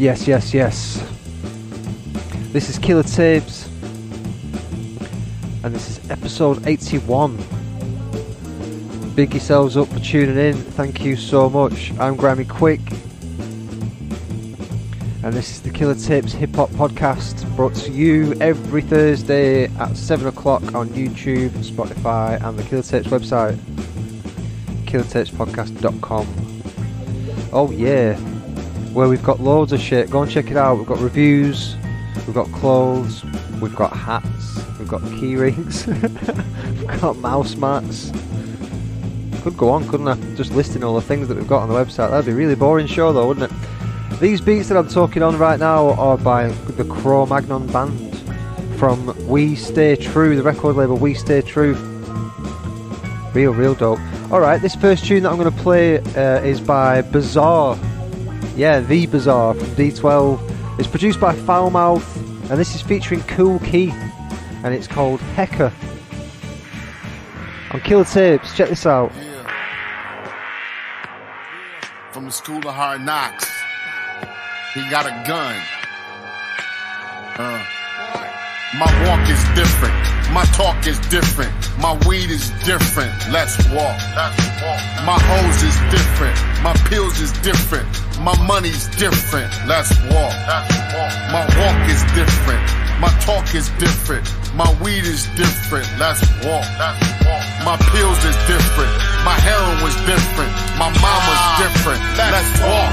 Yes, yes, yes. This is Killer Tapes, and this is episode 81. Big yourselves up for tuning in. Thank you so much. I'm Grammy Quick, and this is the Killer Tapes Hip Hop Podcast, brought to you every Thursday at 7 o'clock on YouTube, Spotify, and the Killer Tapes website, killertapespodcast.com. Oh, yeah where we've got loads of shit. Go and check it out. We've got reviews, we've got clothes, we've got hats, we've got key rings, we've got mouse mats. Could go on, couldn't I? Just listing all the things that we've got on the website. That'd be really boring show, though, wouldn't it? These beats that I'm talking on right now are by the Cro Magnon Band from We Stay True, the record label We Stay True. Real, real dope. Alright, this first tune that I'm going to play uh, is by Bizarre yeah, The Bizarre from D12. It's produced by Foulmouth, and this is featuring Kool Keith, and it's called Hecker. On Killer Tapes, check this out. From the school of hard knocks, he got a gun. Uh. My walk is different. My talk is different. My weed is different. Let's walk. My hose is different. My pills is different. My money's different. Let's walk. My walk is different. My talk is different. My weed is different. Let's walk. My pills is different. My heroin was different. My mama's different. Let's walk.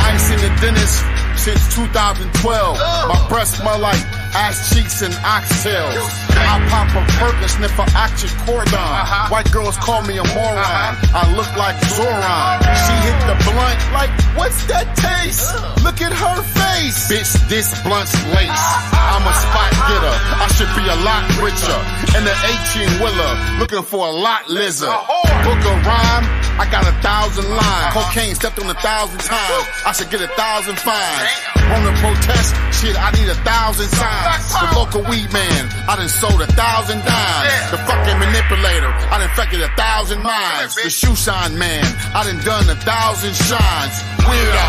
I ain't seen the dentist since 2012. My breath smell like ass cheeks and oxtails. I pop a perk and sniff a oxycodone. Uh-huh. White girls call me a moron. Uh-huh. I look like Zoran. She hit the blunt like, what's that taste? Look at her face. Bitch, this blunt's lace. I'm a spot getter. I should be a lot richer. In an 18 wheeler, looking for a lot lizard. Book a rhyme. I got a thousand lines. Cocaine stepped on a thousand times. I should get a thousand fines. Wanna protest? Shit, I need a thousand signs. The local weed man, I done sold a thousand dimes. The fucking manipulator, I done infected a thousand minds. The shoe shine man, I done done a thousand shines. Weirdo,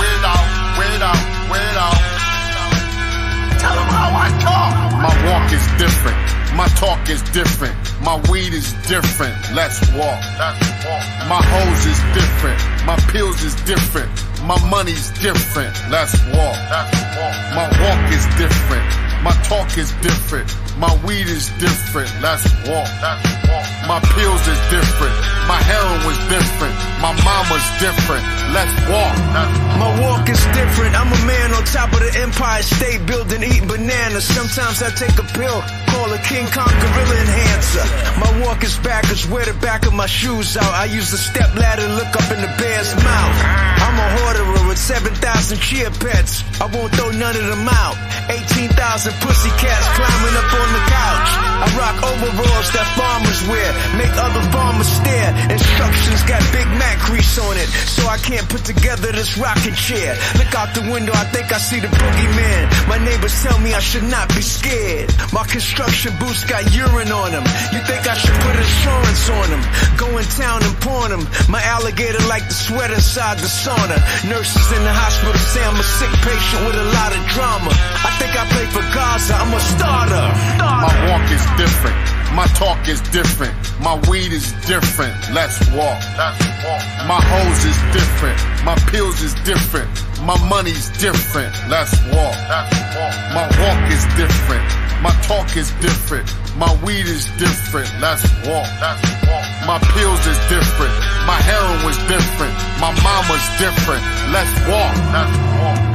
weirdo, weirdo, weirdo. Tell them how I talk. My walk is different. My talk is different. My weed is different. Let's walk. My hose is different. My pills is different. My money's different. Let's walk. My walk is different. My talk is different. My weed is different. Let's walk. My pills is different. My heroin was different. My mama's different. Let's walk. My walk is different. I'm a man on top of the Empire State Building, eating bananas. Sometimes I take a pill, call a King Kong gorilla enhancer. My walk is backwards, wear the back of my shoes out. I use the step ladder, look up in the bear's mouth. I'm a hoarder with 7,000 cheer pets. I won't throw none of them out. 18,000 pussy cats climbing up on the couch. I rock overalls that farmers wear, make other farmers stare. Instructions got Big Mac grease on it, so I can't put together this rocking chair. Look out the window, I think I see the boogeyman. My neighbors tell me I should not be scared. My construction boots got urine on them. You think I should put insurance on them? Go in town and pawn them. My alligator like the sweat inside the sauna. Nurses in the hospital say I'm a sick patient with a lot of drama. I think I play for Gaza, I'm a starter. My walk is different. My talk is different. My weed is different. Let's walk. My hose is different. My pills is different. My money's different. Let's walk. Let's walk. My walk is different. My talk is different. My weed is different. Let's walk. That's walk. My pills is different. My heroin was different. My mama's different. Let's walk. Let's walk.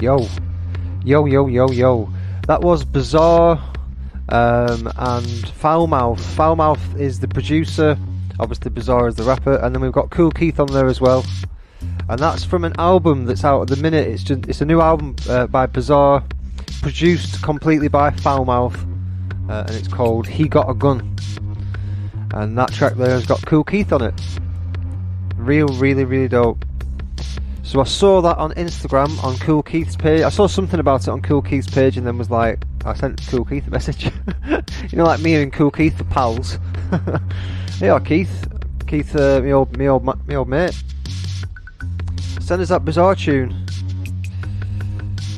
Yo, yo, yo, yo, yo. That was Bizarre um, and Foulmouth. Foulmouth is the producer, obviously Bizarre is the rapper, and then we've got Kool Keith on there as well. And that's from an album that's out at the minute. It's just, it's a new album uh, by Bizarre, produced completely by Foulmouth, uh, and it's called He Got a Gun. And that track there has got Kool Keith on it. Real, really, really dope. So I saw that on Instagram on Kool Keith's page. I saw something about it on Kool Keith's page and then was like, I sent Kool Keith a message. you know, like me and Kool Keith are pals. yeah, Keith. Keith, uh, me old, me old, me old mate. Send us that bizarre tune.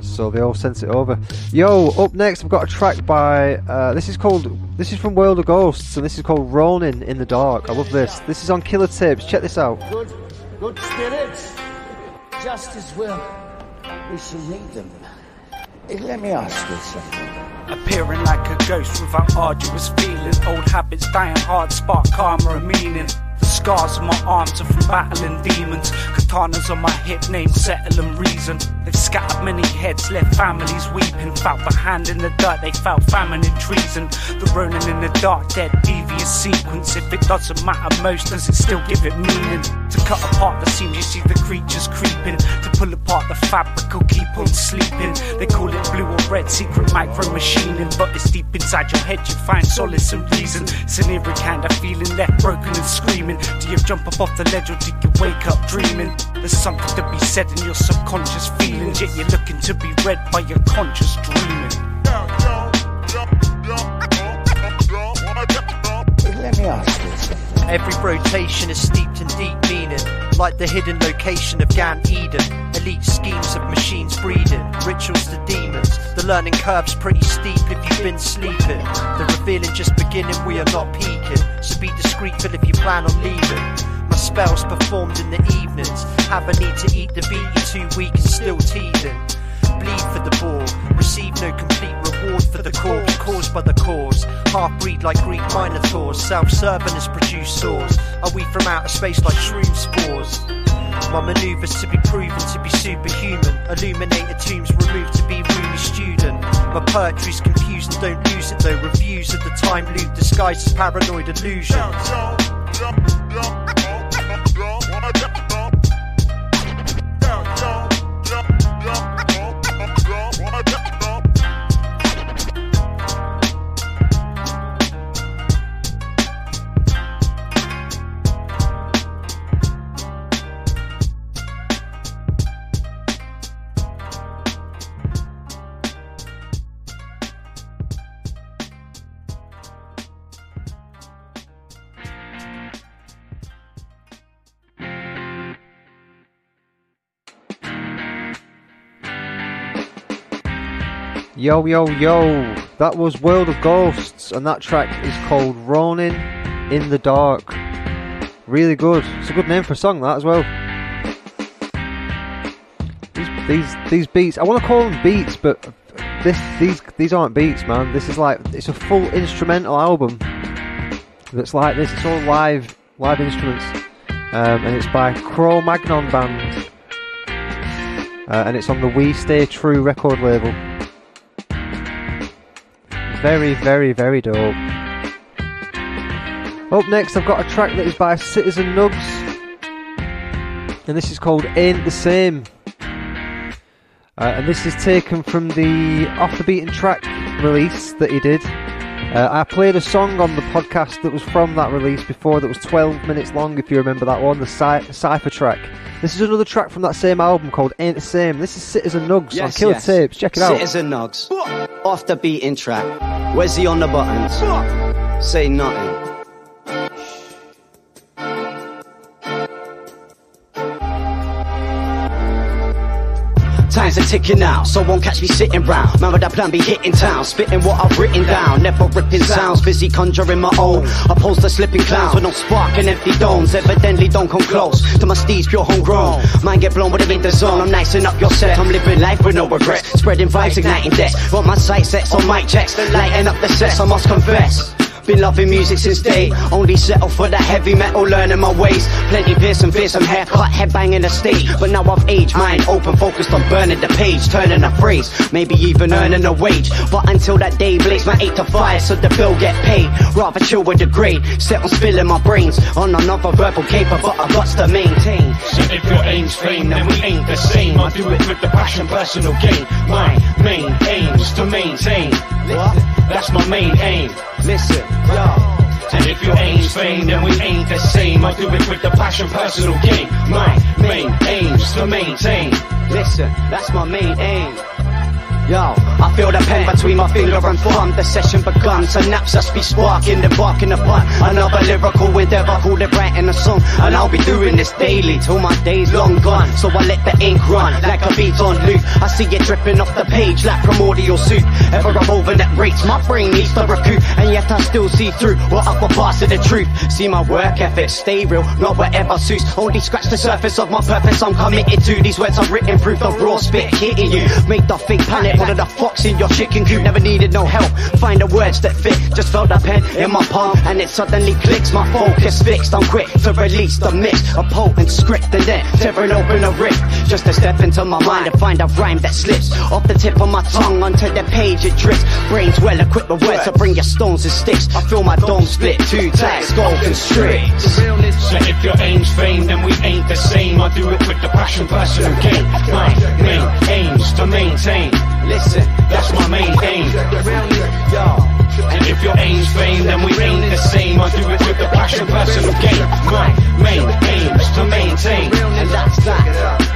So they all sent it over. Yo, up next I've got a track by. Uh, this is called. This is from World of Ghosts, and this is called Ronin in the Dark. I love this. This is on Killer Tapes. Check this out. Good, good spirits. Just as well. We shall need them. Let me ask you something. Appearing like a ghost without arduous feeling. Old habits dying hard, spark karma and meaning. The scars on my arms are from battling demons. Katanas on my hip, name settle and reason. They've scattered many heads, left families weeping. Felt the hand in the dirt, they felt famine and treason. The Ronin in the dark, dead, devious sequence. If it doesn't matter most, does it still give it meaning? To cut apart the seams, you see the creatures creeping. To pull apart the fabric, will keep on sleeping. They call it blue or red, secret micro machining. But it's deep inside your head, you find solace and reason. It's an eerie kind of feeling, left broken and screaming. Do you jump up off the ledge or do you wake up dreaming? There's something to be said in your subconscious feelings, yet you're looking to be read by your conscious dreaming. Let me ask. Every rotation is steeped in deep meaning, like the hidden location of Gan Eden. Elite schemes of machines breeding, rituals to demons. The learning curve's pretty steep if you've been sleeping. The revealing just beginning, we are not peaking. So be discreet, Phil, if you plan on leaving. My spells performed in the evenings. Have a need to eat the beat, you're too weak and still teething. Bleed for the ball, receive no complete reward for the cause, caused by the cause. Half breed like Greek minotaurs, self serving has produced sores. Are we from outer space like shroom spores? My maneuvers to be proven to be superhuman. Illuminated tombs removed to be roomy student. My poetry's confused and don't lose it though. Reviews of the time loop disguised as paranoid illusion. Yo, yo, yo. That was World of Ghosts, and that track is called Ronin in the Dark. Really good. It's a good name for a song, that as well. These, these, these beats, I want to call them beats, but this, these, these aren't beats, man. This is like, it's a full instrumental album that's like this. It's all live, live instruments, um, and it's by Cro Magnon Band, uh, and it's on the We Stay True record label. Very, very, very dope. Up next, I've got a track that is by Citizen Nugs, and this is called Ain't the Same. Uh, and this is taken from the Off the Beaten Track release that he did. Uh, I played a song on the podcast that was from that release before that was 12 minutes long, if you remember that one, the Cy- Cypher track. This is another track from that same album called Ain't the Same. This is Citizen Nugs on Yes, Killer yes. Tapes. Check it out. Citizen Nugs. Off the beaten track. Where's he on the buttons? Say nothing. Times are ticking now, so won't catch me sitting round. Man with that plan be hitting town, spitting what I've written down. Never ripping sounds, busy conjuring my own. Opposed to slipping clowns with no spark and empty domes. Evidently don't come close to my steeds, pure homegrown. Mine get blown with it in the zone. I'm nicing up your set. I'm living life with no regrets. Spreading vibes, igniting deaths. Want my sight sets on mic checks, lighting up the sets. I must confess. Been loving music since day. Only settle for the heavy metal, learning my ways. Plenty fears and fears, some haircut, headbanging the stage. But now I've aged, mind open, focused on burning the page, turning a phrase, maybe even earning a wage. But until that day, blaze my 8 to 5, so the bill get paid. Rather chill with the grade, set on spilling my brains on another verbal caper, but I've got to maintain. So if your aim's fame, then we ain't the same. I do it with the passion, personal gain. My main aim is to maintain. That's my main aim. Listen, yo, And if you aim's fame, then we ain't the same. I do it with the passion, personal gain. My main aim's to maintain. Listen, that's my main aim. Yo, I feel the pen between my finger and thumb. The session begun. Synapses be sparking, they bark in the upon another lyrical endeavor called it writing a song. And I'll be doing this daily till my day's long gone. So I let the ink run like a beat on loop. I see it dripping off the page like primordial soup. Ever evolving at rates, my brain needs to recoup. And yet I still see through what upper parts of the truth. See my work ethic, stay real, not whatever suits. Only scratch the surface of my purpose. I'm committed to these words I've written, proof of raw spit hitting you. Make the fake panic. One of the fox in your chicken coop, never needed no help. Find the words that fit, just felt the pen in my palm, and it suddenly clicks. My focus fixed, I'm quick to release the mix, a potent script, and then tearing open a rift. Just to step into my mind and find a rhyme that slips off the tip of my tongue onto the page it drifts. Brains well equipped with words to bring your stones and sticks. I feel my dome split, two tags, skull constrict. So if your aim's fame, then we ain't the same. I do it with the passion, personal gain. My main aim's to maintain. Listen, That's my main aim. And if your aim's fame, then we ain't the same. I do it with the passion, personal gain. My main aim's to maintain. And that's that.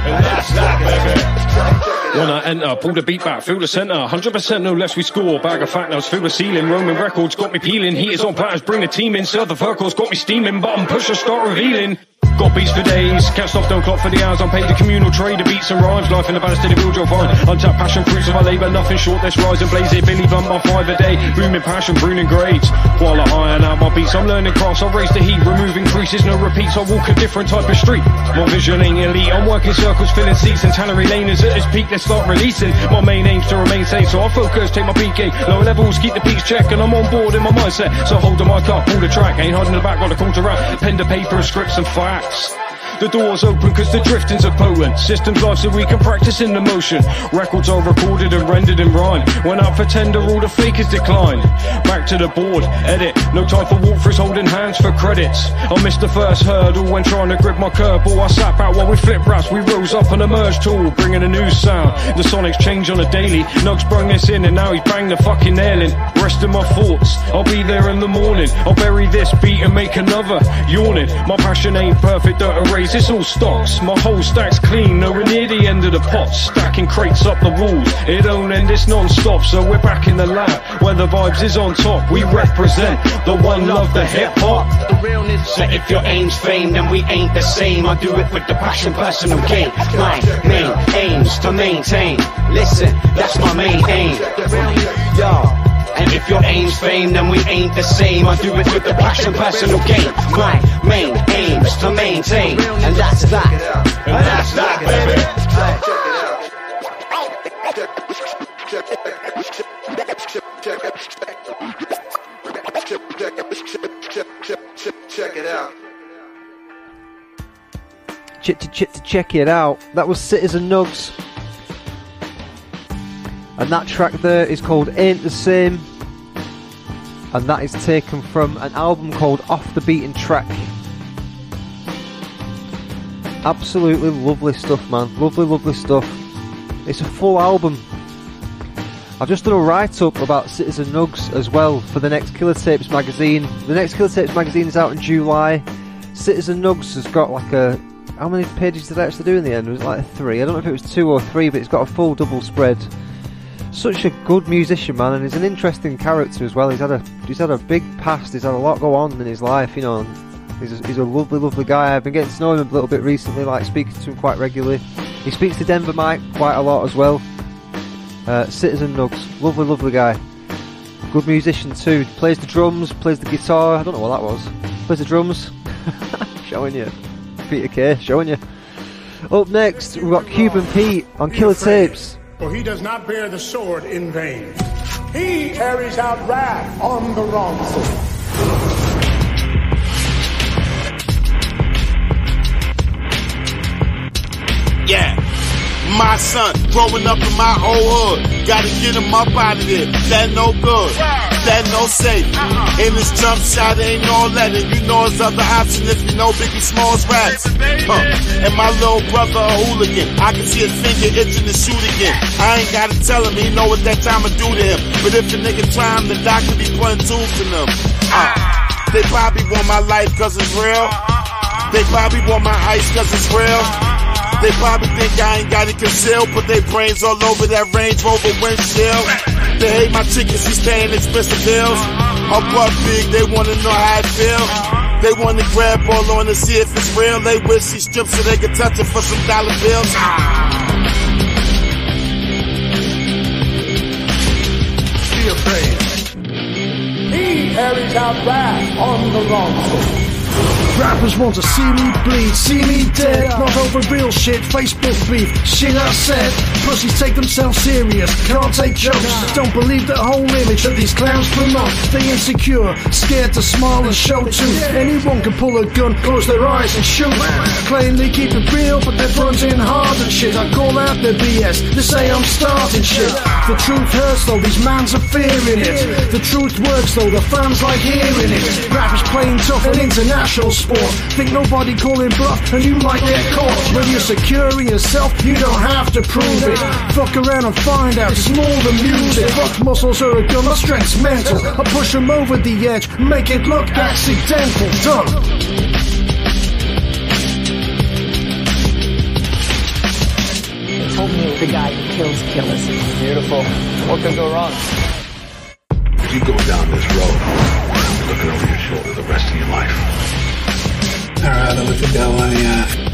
And that's that, baby. When I enter, pull the beat back, feel the center. 100% no less we score. Bag of fat now, feel the ceiling. Roman records got me peeling. Heaters on platters, bring the team in. Serve the Furcals got me steaming. Button pusher, start revealing. Got beats for days, can't stop, don't clock for the hours. I'm paid the communal trade of beats and rhymes. Life in the balance to the build find. Untapped passion, fruits of my labour, nothing short. And blaze it. Billy Bump by five a day. Booming passion, pruning grades. While I iron out my beats, I'm learning crafts. I raise the heat, removing creases, no repeats. I walk a different type of street. My vision ain't elite. I'm working circles, filling seats, and Tannery Lane is at its peak. Let's start releasing. My main aim's to remain safe, so I focus, take my PK. Lower levels, keep the beats check, and I'm on board in my mindset. So hold the mic up, pull the track. Ain't hiding in the back, got a call to rap. Pen to paper, scripts and facts. The door's open cause the drifting's are potent. Systems live so we can practice in the motion. Records are recorded and rendered in rhyme. Went out for tender, all the fakers declined. Back to the board, edit. No time for walkthroughs, holding hands for credits. I missed the first hurdle when trying to grip my curveball. I sat back while we flip raps. We rose up and emerged tall, bringing a new sound. The sonics change on a daily. Nugs brung this in and now he's banged the fucking nail in. Rest in my thoughts, I'll be there in the morning. I'll bury this beat and make another. Yawning, my passion ain't perfect, don't erase. It's all stocks. My whole stack's clean, nowhere near the end of the pot. Stacking crates up the walls. It don't end, it's non-stop. So we're back in the lab where the vibes is on top. We represent the one love, the hip hop. So if your aim's fame, then we ain't the same. I do it with the passion, personal gain. My main aim's to maintain. Listen, that's my main aim. Yo. And if your aim's fame, then we ain't the same. I do it with the passion, personal gain. My main aim's to maintain. And that's that. And that's that, baby. Check it out. Chit to chit to check it out. That was Citizen Nugs. And that track there is called Ain't the Same. And that is taken from an album called Off the Beaten Track. Absolutely lovely stuff, man. Lovely, lovely stuff. It's a full album. I've just done a write up about Citizen Nugs as well for the next Killer Tapes magazine. The next Killer Tapes magazine is out in July. Citizen Nugs has got like a. How many pages did I actually do in the end? It was like three. I don't know if it was two or three, but it's got a full double spread. Such a good musician, man, and he's an interesting character as well. He's had a he's had a big past. He's had a lot go on in his life, you know. He's a, he's a lovely, lovely guy. I've been getting to know him a little bit recently, like speaking to him quite regularly. He speaks to Denver Mike quite a lot as well. Uh, Citizen Nugs, lovely, lovely guy. Good musician too. Plays the drums, plays the guitar. I don't know what that was. Plays the drums. showing you. Peter Kay, showing you. Up next, we've got Cuban Pete on Killer Tapes. For he does not bear the sword in vain. He carries out wrath on the wrongful. My son, growing up in my old hood. Gotta get him up out of there. That no good. That no safe. Uh-huh. In this jump shot, ain't no letting. You know his other option if you know Biggie Smalls raps. Huh. And my little brother a hooligan. I can see his finger itching to shoot again. I ain't gotta tell him, he know what that time to do to him. But if the nigga try him, the doctor be putting tubes in him. Uh. They probably want my life cause it's real. Uh-huh, uh-huh. They probably want my ice cause it's real. They probably think I ain't got it concealed. Put their brains all over that Range Rover windshield. They hate my tickets, we stay in expensive hills. I'm buck big, they wanna know how I feel. They wanna grab all on to see if it's real. They wish he stripped so they could touch it for some dollar bills. Be afraid. He carries out wrath on the wrongful. Rappers want to see me bleed, see me dead. Not over real shit, Facebook beef, shit I said. Pussies take themselves serious, can't take jokes. Don't believe the whole image that these clowns promote. They insecure, scared to smile and show too. Anyone can pull a gun, close their eyes and shoot. Claim they keep it real, but they're fronting hard and shit. I call out their BS, they say I'm starting shit. The truth hurts though, these mans are fearing it. The truth works though, the fans like hearing it. Rappers playing tough and international sport. Think nobody calling bluff and you might get caught. When you're secure in yourself, you don't have to prove it. Fuck around and find out, it's more than music. Fuck muscles are a gun, my strength's mental. I push them over the edge, make it look accidental. Done. They the guy who kills killers. Beautiful. What could go wrong? If you go down this road, you're looking over your shoulder the rest of your life. I'd rather look the devil in the eye.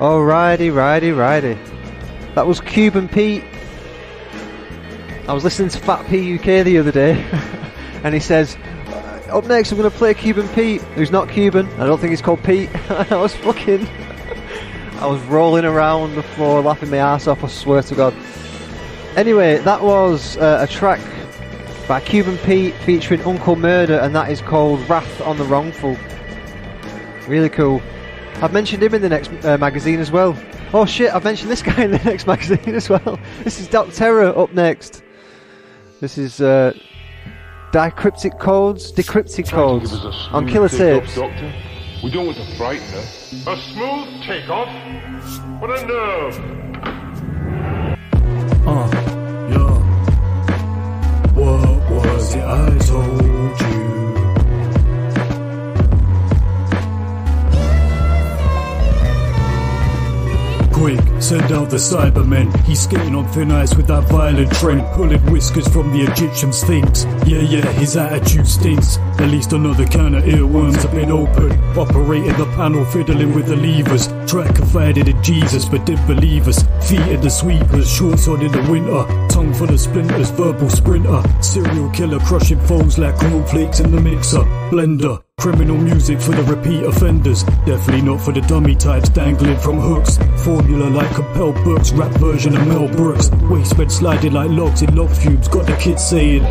Alrighty, righty, righty. That was Cuban Pete. I was listening to Fat P UK the other day, and he says, "Uh, "Up next, I'm going to play Cuban Pete, who's not Cuban. I don't think he's called Pete." I was fucking, I was rolling around the floor, laughing my ass off. I swear to God. Anyway, that was uh, a track by Cuban Pete featuring Uncle Murder, and that is called "Wrath on the Wrongful." Really cool. I've mentioned him in the next uh, magazine as well. Oh shit, I've mentioned this guy in the next magazine as well. This is Doc Terror up next. This is uh, Decryptic Codes, Decryptic Codes on Killer Tapes. Doctor. We don't want to frighten her. A smooth takeoff? What a nerve! I told you? Quick, send out the Cybermen. He's skating on thin ice with that violent trend, pulling whiskers from the Egyptian sphinx. Yeah, yeah, his attitude stinks. At least another can of earworms have been opened. Operating the panel, fiddling with the levers. Try confided in Jesus, but didn't believe us. Feet in the sweepers, shorts on in the winter. Tongue full of splinters, verbal sprinter. Serial killer crushing foes like cornflakes in the mixer. Blender. Criminal music for the repeat offenders. Definitely not for the dummy types dangling from hooks. Formula like compelled books, rap version of Mel Brooks. Waistbed sliding like logs in log fumes. Got the kids saying.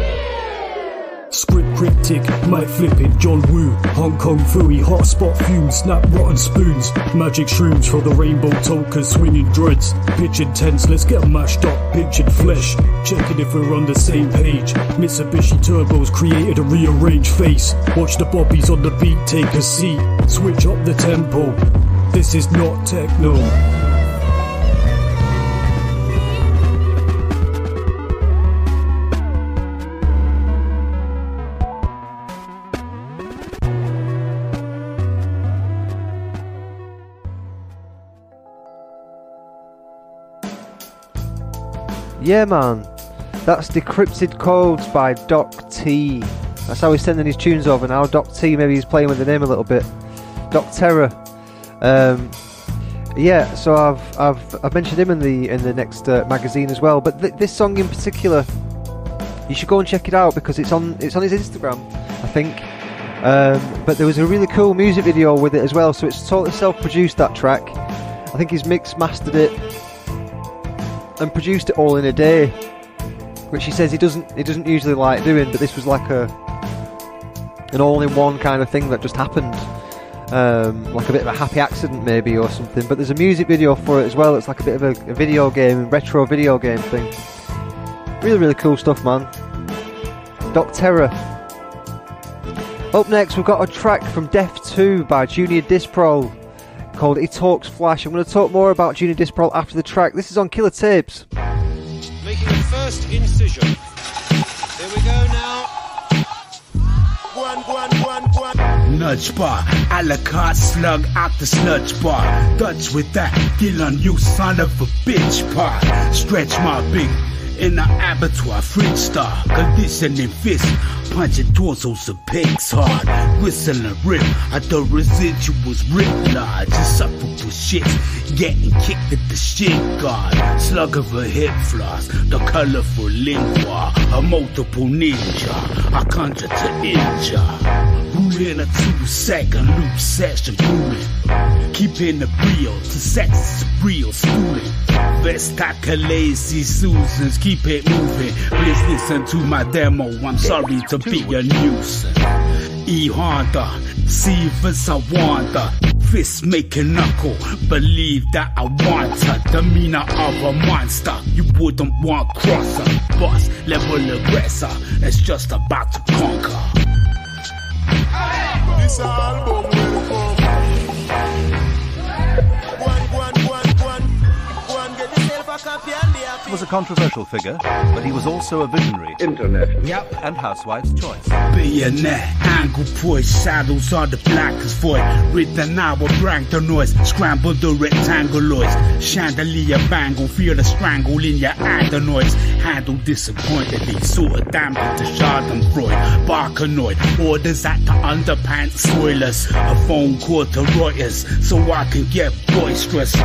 Script cryptic, mic flipping, John Woo, Hong Kong Phooey, hotspot fumes, snap rotten spoons, magic shrooms for the rainbow tokens, swinging dreads, pitch intense, let's get mashed up, pitch pictured flesh, checking if we're on the same page. Mitsubishi Turbos created a rearranged face, watch the bobbies on the beat take a seat, switch up the tempo. This is not techno. Yeah, man. That's Decrypted Codes by Doc T. That's how he's sending his tunes over now. Doc T, maybe he's playing with the name a little bit. Doc Terror. Um, yeah, so I've I've I've mentioned him in the in the next uh, magazine as well. But th- this song in particular, you should go and check it out because it's on it's on his Instagram, I think. Um, but there was a really cool music video with it as well, so it's totally self-produced that track. I think he's mixed mastered it and produced it all in a day, which he says he doesn't he doesn't usually like doing. But this was like a an all-in-one kind of thing that just happened, um, like a bit of a happy accident maybe or something. But there's a music video for it as well. It's like a bit of a, a video game, retro video game thing. Really, really cool stuff, man. Doc Terror. Up next, we've got a track from Def 2 by Junior Disprol called He Talks Flash. I'm going to talk more about Junior Disprol after the track. This is on Killer Tapes. Making the first incision. Here we go now. One, one, one, one. Nudge bar, a la carte slug out the sludge bar. Dutch with that, Dylan, you son of a bitch bar. Stretch my big in the abattoir, French star, conditioning fist, punching torsos of pigs hard, whistling rip at the residuals rip large, insufferable shit, getting kicked at the shit guard, slug of a hip floss, the colorful lingua, a multiple ninja, I conjure to injure. Ruling a two second loop session ruling. Keeping the real to sex real schooling. Vesta lazy Susans, it moving. Please listen to my demo. I'm sorry to be a nuisance. E Honda, see it's a wonder. Fist making knuckle, believe that I want her. Demeanor of a monster, you wouldn't want crosser. Boss level aggressor, it's just about to conquer. This album was a controversial figure, but he was also a visionary. Internet. Yep. And housewife's choice. Bayonet, angle poise, shadows are the blackest void. Written hour, blank the noise, scramble the rectanguloids. Chandelier bangle, feel the strangle in your adenoids. Handle disappointedly, sort of damn it to Schadenfreude. Barkanoid, orders at the underpants spoilers. A phone call to Reuters, so I can get boisterous.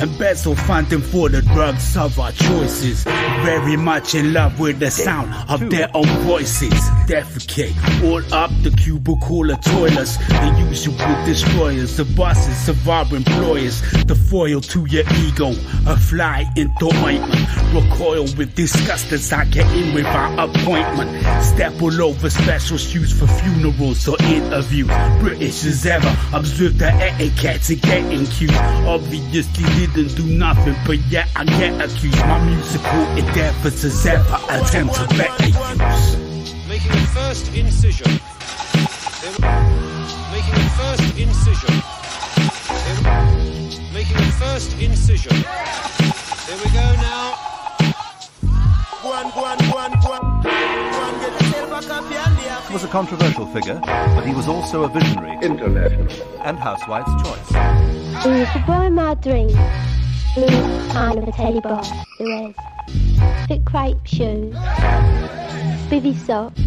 Embezzle funding for the drugs of our choices. Very much in love with the sound of their own voices. Defecate all up the cubicle of toilets. The usual destroyers, the bosses of our employers. The foil to your ego, a fly into ointment. Recoil with disgust as I get in without appointment. Step all over special shoes for funerals or interviews. British as ever, observe the etiquette to get in cues. Obviously didn't do nothing, but yet I get accused. My musical endeavors as ever attempt to better use. Making the first incision. Making the first incision. Making the first incision. Here we go now. One, one, one, one. And was a controversial figure, but he was also a visionary. International. And housewife's choice. He was the boy of my dreams. He was kind of a teddy bear who wears thick crepe shoes, bivvy socks,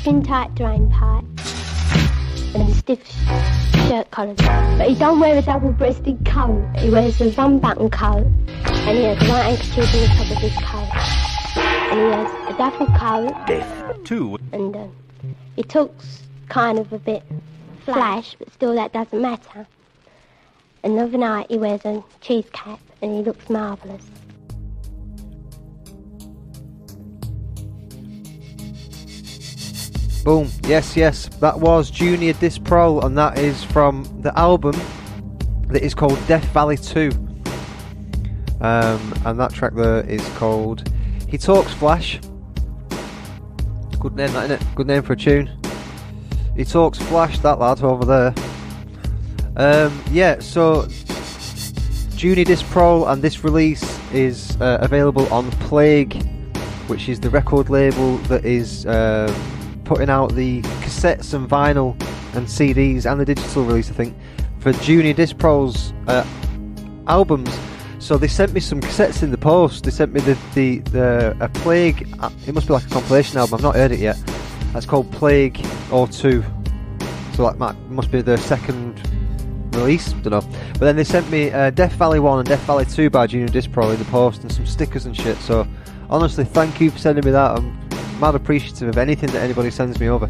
skin tight drain pipes, and stiff shirt collars. But he don't wear a double breasted coat. He wears a one button coat, and he has a white handkerchief on the top of his coat. And he has a duffel coat, Death, too. and uh, he talks kind of a bit flash, but still that doesn't matter. Another night he wears a cheese cap and he looks marvellous. Boom. Yes, yes. That was Junior Disprol, and that is from the album that is called Death Valley 2. Um, and that track there is called He Talks Flash. Good name, that, innit? Good name for a tune. He Talks Flash, that lad over there. Um, yeah, so Junior Disprol, and this release is uh, available on Plague, which is the record label that is uh, putting out the cassettes and vinyl and CDs and the digital release, I think, for Junior Disprol's uh, albums. So they sent me some cassettes in the post. They sent me the the, the a Plague. It must be like a compilation album. I've not heard it yet. That's called Plague or Two. So like might must be the second release. I don't know. But then they sent me uh, Death Valley One and Death Valley Two by Junior Dispro in the post and some stickers and shit. So honestly, thank you for sending me that. I'm mad appreciative of anything that anybody sends me over.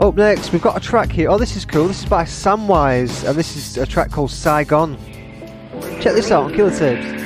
Up next, we've got a track here. Oh, this is cool. This is by Samwise, and this is a track called Saigon. Check this out on Killer Tapes.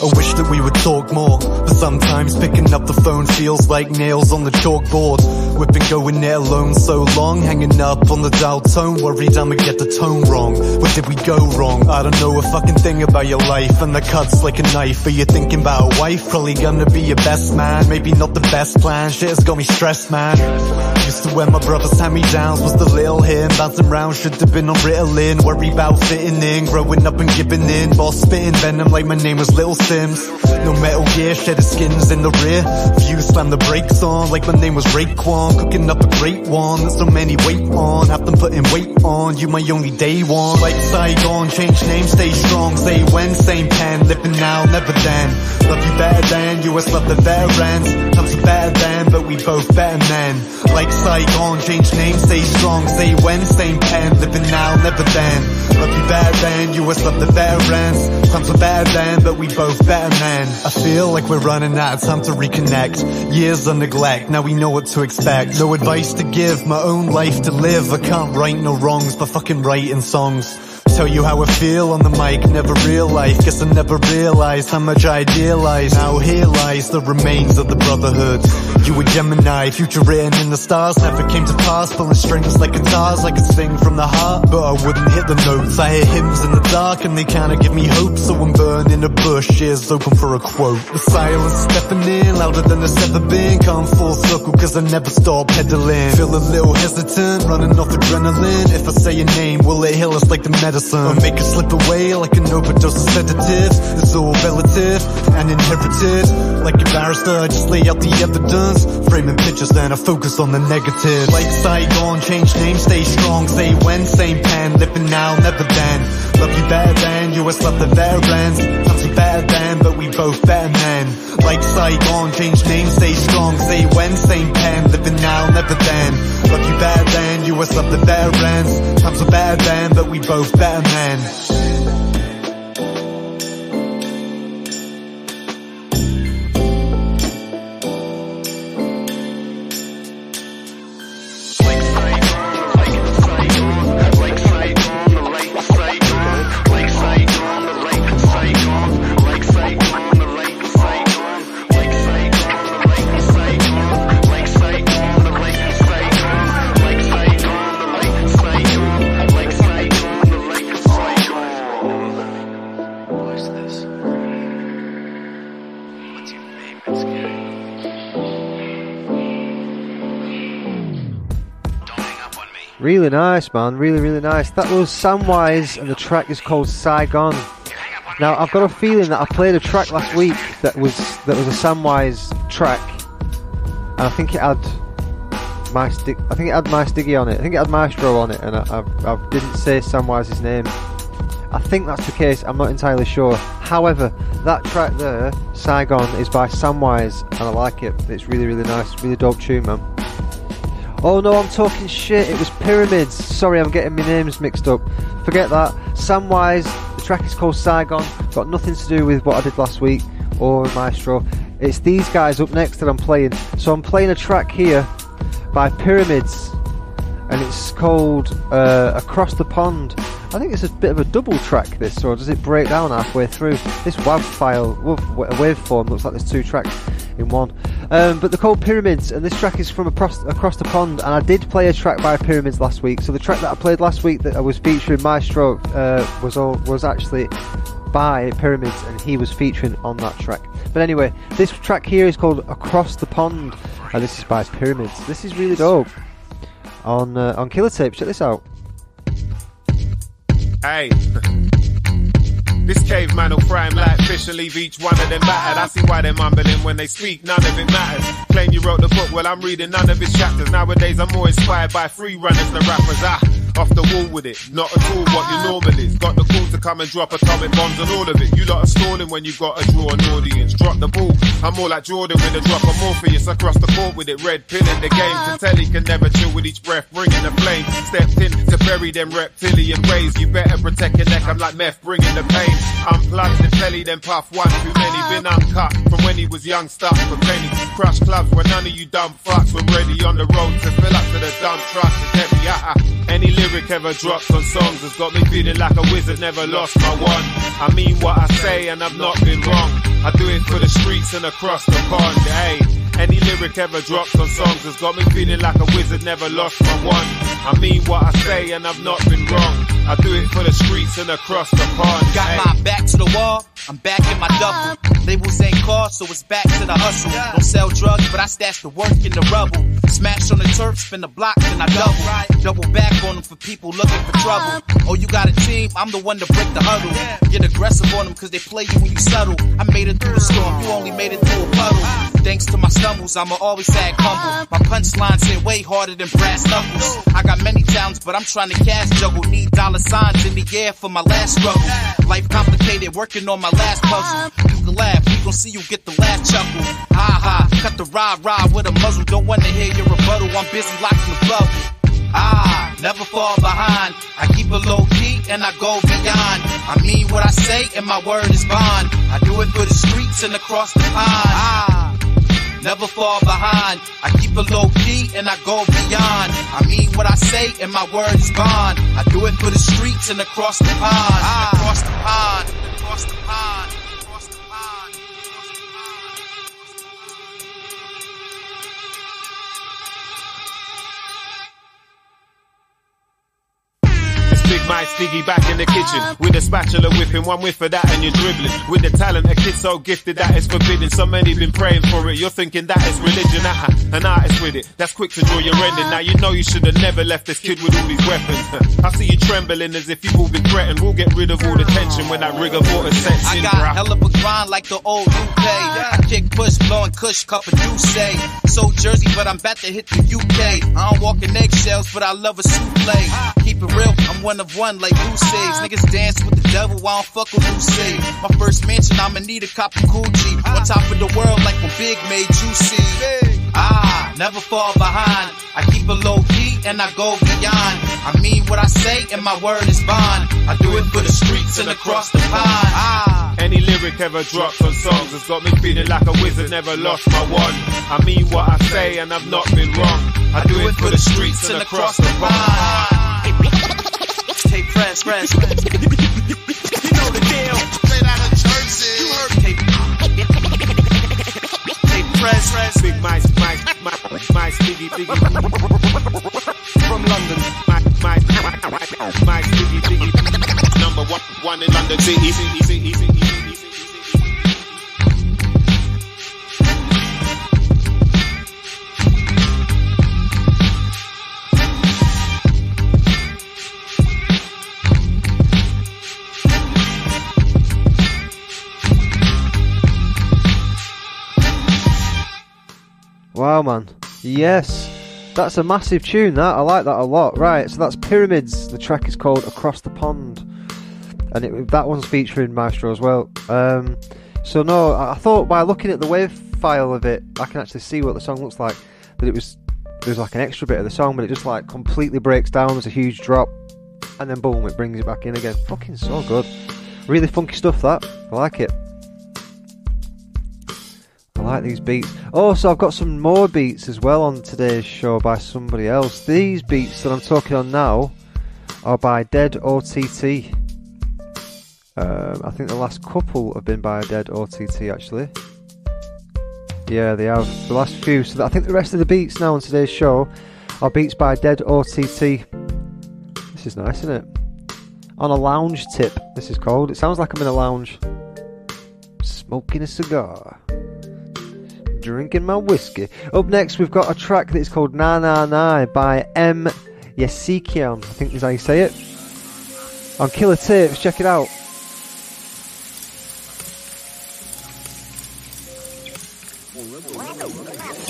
I wish that we would talk more, but sometimes picking up the phone feels like nails on the chalkboard. Whipping, going there alone so long. Hanging up on the dial tone. Worried I'ma get the tone wrong. Where did we go wrong? I don't know a fucking thing about your life. And the cuts like a knife. Are you thinking about a wife? Probably gonna be your best man. Maybe not the best plan. Shit has got me stressed, man. Used to wear my brother's hand-me-downs. Was the little him. Bouncing round. Should have been on Ritalin. Worry about fitting in. Growing up and giving in. Boss spitting venom like my name was Little Simz. No metal gear. Shed his skins in the rear. View slam the brakes on like my name was Raekwon. Cooking up a great one. There's so many wait on. Have them putting weight on. You my only day one. Like Saigon. Change name. Stay strong. Say when. Same pen. Living now. Never then. Love you better than. US love the veterans. Better than. But we both better men. Like Saigon. Change name. Stay strong. Say when. Same pen. Living now. Never then. Love you better than. You us love the veterans. Times are better than. But we both better men. I feel like we're running out of time to reconnect. Years of neglect, now we know what to expect. No advice to give, my own life to live. I can't write no wrongs, but fucking writing songs. Tell you how I feel on the mic, never real life. Guess I never realized how much I idealized. Now here lies the remains of the brotherhood. You a Gemini, future written in the stars, never came to pass. Pulling strings like guitars, I could sing from the heart, but I wouldn't hit the notes. I hear hymns in the dark, and they kinda give me hope. So I'm burning a bush, ears open for a quote. The silence stepping in, louder than it's ever been. Come full circle, cause I never stop pedaling. Feel a little hesitant, running off adrenaline. If I say your name, will it heal us like the medicine? Or make it slip away like an overdose of sedatives? It's all relative and inherited. Like a barrister, I just lay out the evidence. Framing pictures, then I focus on the negative. Like Saigon, change name, stay strong. Say when, same pen, living now, never then. Love you better than, you US love the veterans. Are better than, but we both better men. Like Saigon, change name, stay strong. Say when, same pen, living now, never then. Love you better than, you US love the veterans. Times are better than, but we both better men. Really nice, man. Really, really nice. That was Samwise, and the track is called Saigon. Now, I've got a feeling that I played a track last week that was that was a Samwise track, and I think it had my stick. I think it had my Stiggy on it. I think it had Maestro on it, and I, I, I didn't say Samwise's name. I think that's the case. I'm not entirely sure. However, that track there, Saigon, is by Samwise, and I like it. It's really, really nice. Really dope tune, man. Oh no, I'm talking shit. It was Pyramids. Sorry, I'm getting my names mixed up. Forget that. Samwise. The track is called Saigon. Got nothing to do with what I did last week or Maestro. It's these guys up next that I'm playing. So I'm playing a track here by Pyramids, and it's called uh, Across the Pond. I think it's a bit of a double track. This, or does it break down halfway through? This WAV file, WAV, waveform looks like there's two tracks in one. Um, but they're called Pyramids, and this track is from across, across the pond. And I did play a track by Pyramids last week. So the track that I played last week that I was featuring Maestro uh, was all, was actually by Pyramids, and he was featuring on that track. But anyway, this track here is called Across the Pond, and this is by Pyramids. This is really dope. On uh, on Killer Tape, check this out. Hey. This caveman will fry him like fish and leave each one of them battered. I see why they're mumbling when they speak, none of it matters. Claim you wrote the book, well I'm reading none of his chapters. Nowadays I'm more inspired by free runners than rappers. Ah, off the wall with it, not at all what your normal is. Got the call to come and drop atomic bombs and all of it. You lot are stalling when you got to draw an audience. Drop the ball, I'm more like Jordan with a drop of Morpheus across the court with it. Red pill in the game, can tell he can never chill with each breath, bringing the flame. Stepped in to bury them reptilian ways. You better protect your neck, I'm like meth, bringing the pain. Unplugged the telly, then puff one too many. Been uncut from when he was young, stuck for penny. Crush clubs where none of you dumb fucks were ready on the road to fill up to the dumb truck. It's heavy, uh Any lyric ever dropped on songs has got me feeling like a wizard, never lost my one. I mean what I say and I've not been wrong. I do it for the streets and across the pond, hey. Any lyric ever dropped on songs has got me feeling like a wizard, never lost my one. I mean what I say and I've not been wrong. I do it for the streets and across the pond. Got Hey. my back to the wall, I'm back in my duffel. Labels ain't cost, so it's back to the hustle. Don't sell drugs, but I stash the work in the rubble. Smash on the turf, spin the block, then I double. Double back on them for people looking for trouble. Oh, you got a team, I'm the one to break the huddle. Get aggressive on them cause they play you when you subtle. I made it through the storm, you only made it through a puddle. Thanks to my stumbles, I'ma always act humble. My punchlines hit way harder than brass knuckles. I got many talents, but I'm trying to cash juggle. Need dollar signs in the air for my last struggle. Life complicated, working on my last puzzle. You can laugh, we gon' see you get the last chuckle. Ha ha, cut the ride, ride with a muzzle. Don't wanna hear your rebuttal, I'm busy locking the bubble. Ah, never fall behind. I keep it low key and I go beyond. I mean what I say and my word is bond. I do it for the streets and across the pond. Ah, never fall behind. I keep a low key and I go beyond. I mean what I say and my word is bond. I do it for the streets and across the pond. Across the pond. Across the pond. Big Stiggy back in the kitchen with a spatula whipping one whiff of that and you're dribbling with the talent a kid so gifted that it's forbidden. So many been praying for it. You're thinking that is religion. Ah, an artist with it that's quick to draw your ending. Now you know you should have never left this kid with all these weapons. I see you trembling as if you've all been threatened. We'll get rid of all the tension when that rigor water sets in. I got bruh. hell of a grind like the old UK. I kick push, blow blowing kush, cup of say. So Jersey, but I'm about to hit the UK. I don't walk in eggshells, but I love a Keep it real, I'm one of one like Luce. Niggas dance with the devil, I don't fuck with Luce. My first mansion, I'ma need a cop of Gucci. On top of the world like when Big made Juicy. Ah, never fall behind. I keep a low key and I go beyond. I mean what I say and my word is bond. I do it for the streets and across the pond. Ah. Any lyric ever dropped on songs has got me feeling like a wizard, never lost my one. I mean what I say and I've not been wrong. I do it for the streets and across the pond. Tape press, press. you know the deal. Straight out of press, press. Big Mike, Mike, Mike, Mike, Stiggy, Diggy. From London. Mike, Mike, Mike, Mike, Stiggy, Diggy. Number one, one in London city, city, city. Wow, man. Yes. That's a massive tune, that. I like that a lot. Right, so that's Pyramids. The track is called Across the Pond. And it, that one's featuring Maestro as well. Um, so, no, I thought by looking at the wave file of it, I can actually see what the song looks like. That it was, there's like an extra bit of the song, but it just like completely breaks down. There's a huge drop. And then boom, it brings it back in again. Fucking so good. Really funky stuff, that. I like it. Like these beats. Oh, so I've got some more beats as well on today's show by somebody else. These beats that I'm talking on now are by Dead OTT. Um, I think the last couple have been by Dead OTT actually. Yeah, they have. The last few. So I think the rest of the beats now on today's show are beats by Dead OTT. This is nice, isn't it? On a lounge tip, this is called. It sounds like I'm in a lounge. Smoking a cigar drinking my whiskey. Up next, we've got a track that's called Na Na Na by M. Yesikian. I think is how you say it. On Killer Tapes, check it out.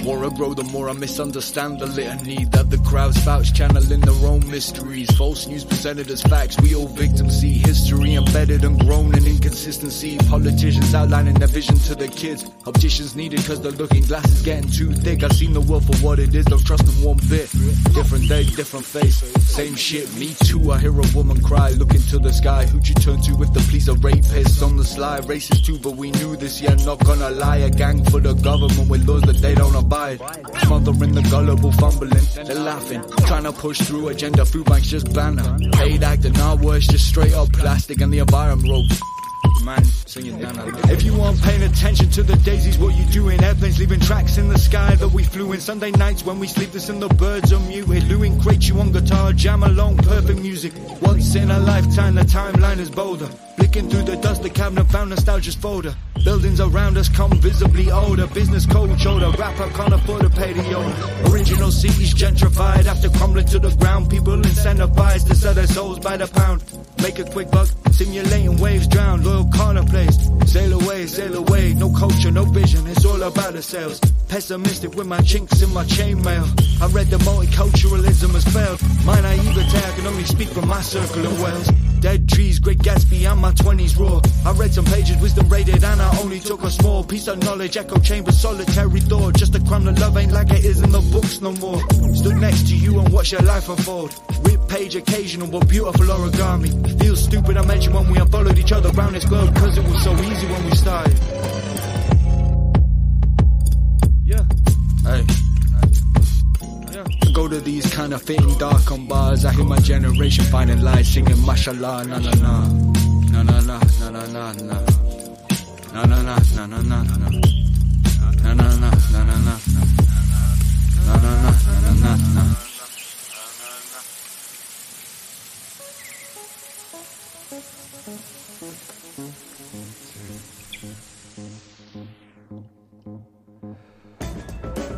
More I grow, the more I misunderstand the litany that the crowds vouch, channeling their own mysteries. False news presented as facts, we all victims see history embedded and grown in inconsistency. Politicians outlining their vision to the kids. Opticians needed cause the looking glass is getting too thick. I've seen the world for what it is, don't trust them one bit. Different day, different face, same shit. Me too, I hear a woman cry, look into the sky. Who'd you turn to if the police are rapists on the sly? Racist too, but we knew this, yeah, not gonna lie. A gang for the government with laws that they don't abide. Smothering the gullible, fumbling, they're laughing. Trying to push through agenda, food banks just banner. Paid acting, our words just straight up plastic and the environment rope. Man. If you aren't paying attention to the daisies, what you doing? Airplanes leaving tracks in the sky that we flew in. Sunday nights when we sleep, listen the birds are muted. Lewin crate you on guitar, jam along, perfect music. Once in a lifetime, the timeline is bolder. Blicking through the dust, the cabinet found nostalgia's folder. Buildings around us come visibly older. Business coach older, rapper can't afford to pay the owner. Original cities gentrified after crumbling to the ground. People incentivized to sell their souls by the pound. Make a quick buck, simulating waves drown. Loyal corner place, sail away, sail away. No culture, no vision, it's all about the sales. Pessimistic with my chinks in my chainmail. I read the multiculturalism has failed. My naivete, I can only speak from my circle of wells. Dead trees, great Gatsby, and my 20s raw. I read some pages, wisdom rated, and I only took a small piece of knowledge. Echo chamber, solitary thought. Just a crumb of love ain't like it is in the books no more. Stood next to you and watch your life unfold. Rip page occasional, but beautiful origami. Feels stupid, I mentioned when we unfollowed each other around this globe, cause it was so easy when we started. Yeah. Hey. Go to these kind of fitting dark on bars. I hear my generation finding lies, singing mashallah, na na na, na na na, na na na na, na na na, na na na na, na na na, na na na, na na na, na na na.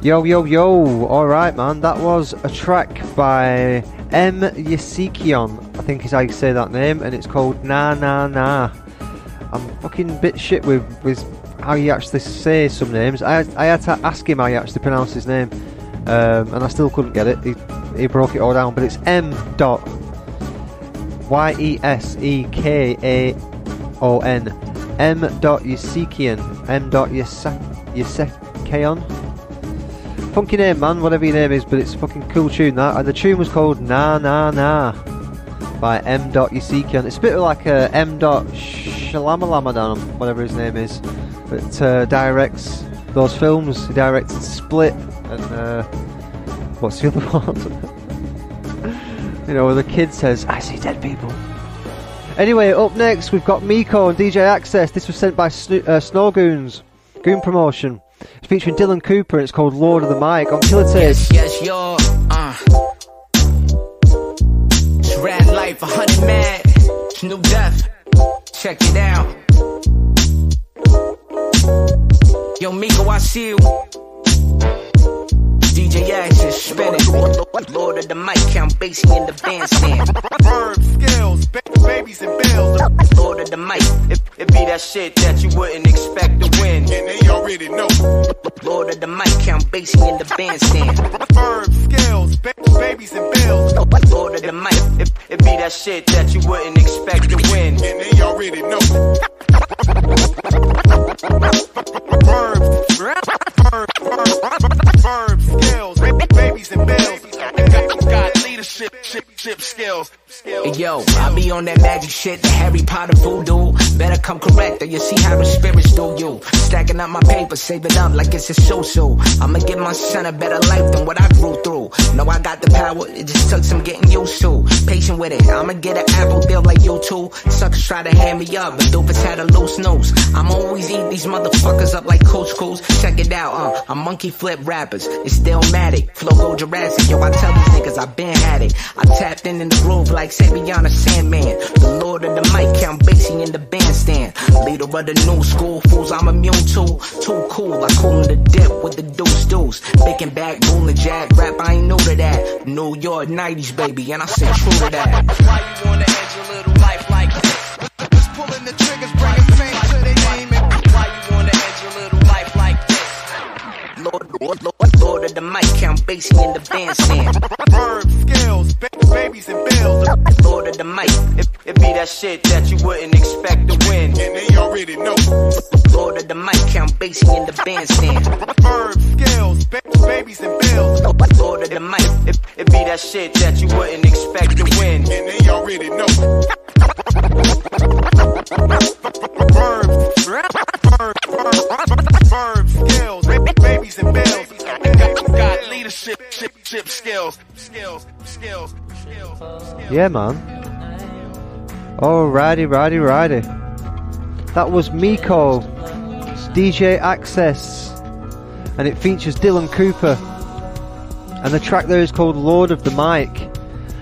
Yo, yo, yo! Alright, man, that was a track by M. Yasikion, I think is how you say that name, and it's called Na Na Na. I'm fucking bit shit with, with how you actually say some names. I, I had to ask him how you actually pronounce his name, um, and I still couldn't get it. He, he broke it all down, but it's M. Dot Y E S E K A O N. M. Dot Yasikion. M. Dot Yasekion. Funky name, man, whatever your name is, but it's a fucking cool tune that. And the tune was called Na Na Na by M. Yasikian. It's a bit like a M. Shalamalamadan, whatever his name is, that uh, directs those films. He directed Split and uh, what's the other one? you know, where the kid says, I see dead people. Anyway, up next we've got Miko and DJ Access. This was sent by Sno- uh, Snow Goons, Goon Promotion. It's featuring Dylan Cooper it's called Lord of the Mic on Killer. Yes, yes, yo, uh. It's rad life, a hundred mad. It's new death. Check it out. Yo, Miko, I see you. DJ Access, spin it. Lord of the mic, count Basie in the bandstand. Verbs, skills, ba- babies and bills. Lord of the mic, it, it be that shit that you wouldn't expect to win. And they already know. Lord of the mic, count Basie in the bandstand. Verbs, skills, ba- babies and bills. Lord of the mic, it, it be that shit that you wouldn't expect to win. And they already know. Verbs, verbs, verbs, leadership, ship, ship skills. Yo, I be on that magic shit, the Harry Potter voodoo. Better come correct, or you see how the spirits do you. Stacking up my paper, save it up like it's a so-so. I'ma give my son a better life than what I grew through. Know I got the power, it just took some getting used to. Patient with it, I'ma get an apple deal like you two. Suckers try to hand me up, but dopers had a loose nose. I'm always eat these motherfuckers up like Coach Coos. Check it out, uh, I'm monkey flip rappers. It's still matic, flow go Jurassic. Yo, I tell these niggas I been had it. I tapped in in the groove like Savion and Sandman. The lord of the mic, count Basie in the bandstand. Leader of the new school, fools I'm immune to. Too cool, I cool in the dip with the deuce deuce. Big and back, rolling jack, rap, I ain't new to that. New York 90s, baby, and I say true to that. Why you wanna end your little life like this? Just pulling the triggers, bringing fame to their name. And why you wanna end your little life like this? Lord, Lord, Lord, Lord of the mic, count Basie in the bandstand. Verbs, skills, ba- babies and bills. Lord of the mic, it, it be that shit that you wouldn't expect to win. And they already know. Lord of the mic, count Basie in the bandstand. Verbs, skills, ba- babies and bills. Lord of the mic, it, it be that shit that you wouldn't expect to win. And they already know. Verbs, verbs, verbs, verbs, skills, ba- babies and bills. Ship, ship skills, skills, skills, skills, skills. Yeah, man. Alrighty, righty, righty. That was Miko, DJ Access, and it features Dylan Cooper. And the track there is called Lord of the Mic.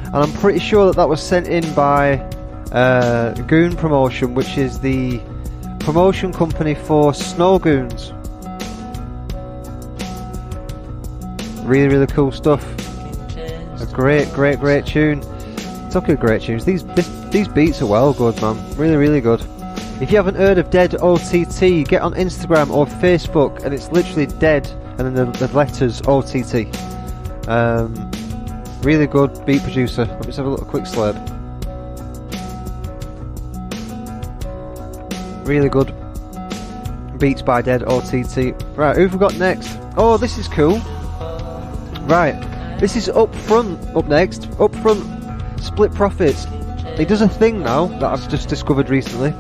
And I'm pretty sure that that was sent in by uh, Goon Promotion, which is the promotion company for Snow Goons. Really, really cool stuff. A great, great, great tune. Talking of great tunes, these these beats are well good, man. Really, really good. If you haven't heard of Dead OTT, get on Instagram or Facebook, and it's literally Dead and then the, the letters OTT. Um, really good beat producer. Let me just have a little quick slurp. Really good beats by Dead OTT. Right, who've we got next? Oh, this is cool. Right, this is up front. Up next, up front. Split Profits. He does a thing now that I've just discovered recently.